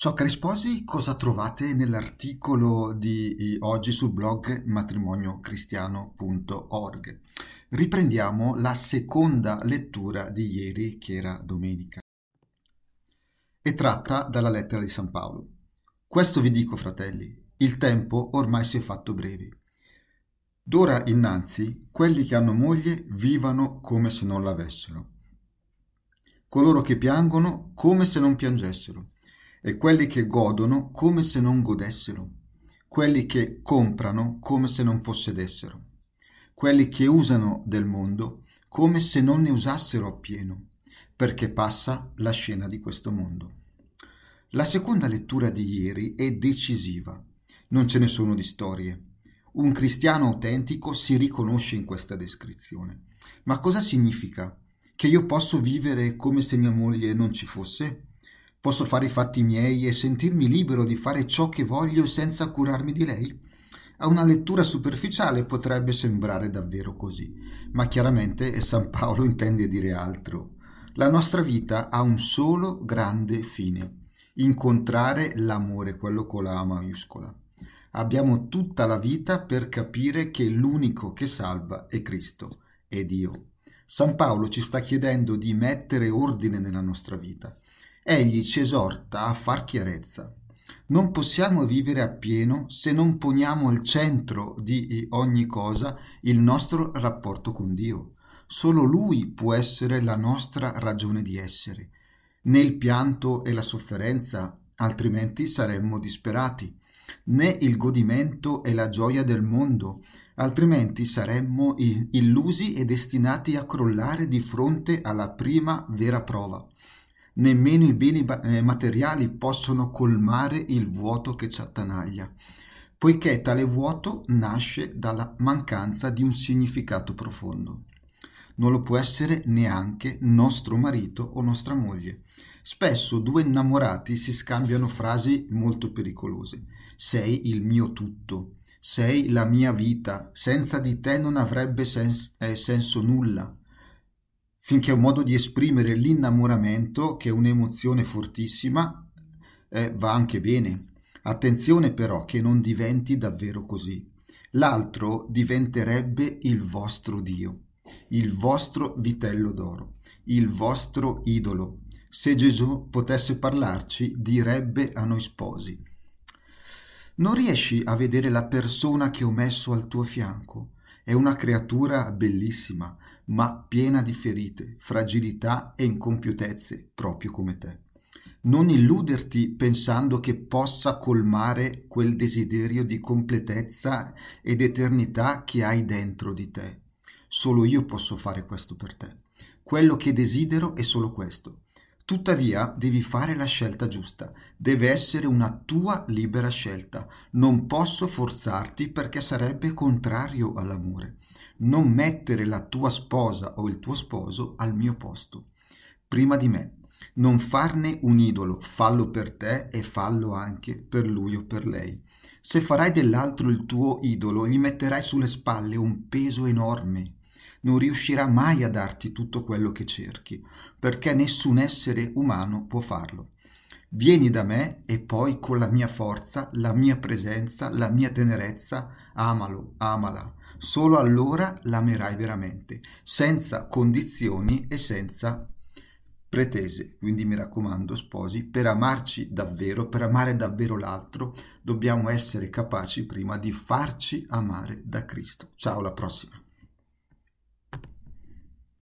Ciao cari sposi, cosa trovate nell'articolo di oggi sul blog matrimoniocristiano.org? Riprendiamo la seconda lettura di ieri, che era domenica, e tratta dalla lettera di San Paolo. Questo vi dico, fratelli, il tempo ormai si è fatto breve. D'ora innanzi, quelli che hanno moglie vivano come se non l'avessero. Coloro che piangono come se non piangessero e quelli che godono come se non godessero, quelli che comprano come se non possedessero, quelli che usano del mondo come se non ne usassero appieno, perché passa la scena di questo mondo. La seconda lettura di ieri è decisiva, non ce ne sono di storie. Un cristiano autentico si riconosce in questa descrizione. Ma cosa significa? Che io posso vivere come se mia moglie non ci fosse? Posso fare i fatti miei e sentirmi libero di fare ciò che voglio senza curarmi di lei? A una lettura superficiale potrebbe sembrare davvero così, ma chiaramente San Paolo intende dire altro. La nostra vita ha un solo grande fine, incontrare l'amore, quello con la A maiuscola. Abbiamo tutta la vita per capire che l'unico che salva è Cristo, è Dio. San Paolo ci sta chiedendo di mettere ordine nella nostra vita egli ci esorta a far chiarezza. Non possiamo vivere appieno se non poniamo al centro di ogni cosa il nostro rapporto con Dio. Solo Lui può essere la nostra ragione di essere. Né il pianto e la sofferenza, altrimenti saremmo disperati, né il godimento e la gioia del mondo, altrimenti saremmo illusi e destinati a crollare di fronte alla prima vera prova nemmeno i beni eh, materiali possono colmare il vuoto che ci attanaglia, poiché tale vuoto nasce dalla mancanza di un significato profondo. Non lo può essere neanche nostro marito o nostra moglie. Spesso due innamorati si scambiano frasi molto pericolose. Sei il mio tutto, sei la mia vita, senza di te non avrebbe sens- eh, senso nulla finché è un modo di esprimere l'innamoramento, che è un'emozione fortissima, eh, va anche bene. Attenzione però che non diventi davvero così. L'altro diventerebbe il vostro Dio, il vostro vitello d'oro, il vostro idolo. Se Gesù potesse parlarci, direbbe a noi sposi. Non riesci a vedere la persona che ho messo al tuo fianco? È una creatura bellissima, ma piena di ferite, fragilità e incompiutezze, proprio come te. Non illuderti pensando che possa colmare quel desiderio di completezza ed eternità che hai dentro di te. Solo io posso fare questo per te. Quello che desidero è solo questo. Tuttavia devi fare la scelta giusta, deve essere una tua libera scelta. Non posso forzarti perché sarebbe contrario all'amore. Non mettere la tua sposa o il tuo sposo al mio posto, prima di me. Non farne un idolo, fallo per te e fallo anche per lui o per lei. Se farai dell'altro il tuo idolo, gli metterai sulle spalle un peso enorme non riuscirà mai a darti tutto quello che cerchi, perché nessun essere umano può farlo. Vieni da me e poi con la mia forza, la mia presenza, la mia tenerezza, amalo, amala. Solo allora l'amerai veramente, senza condizioni e senza pretese. Quindi mi raccomando, sposi, per amarci davvero, per amare davvero l'altro, dobbiamo essere capaci prima di farci amare da Cristo. Ciao, alla prossima.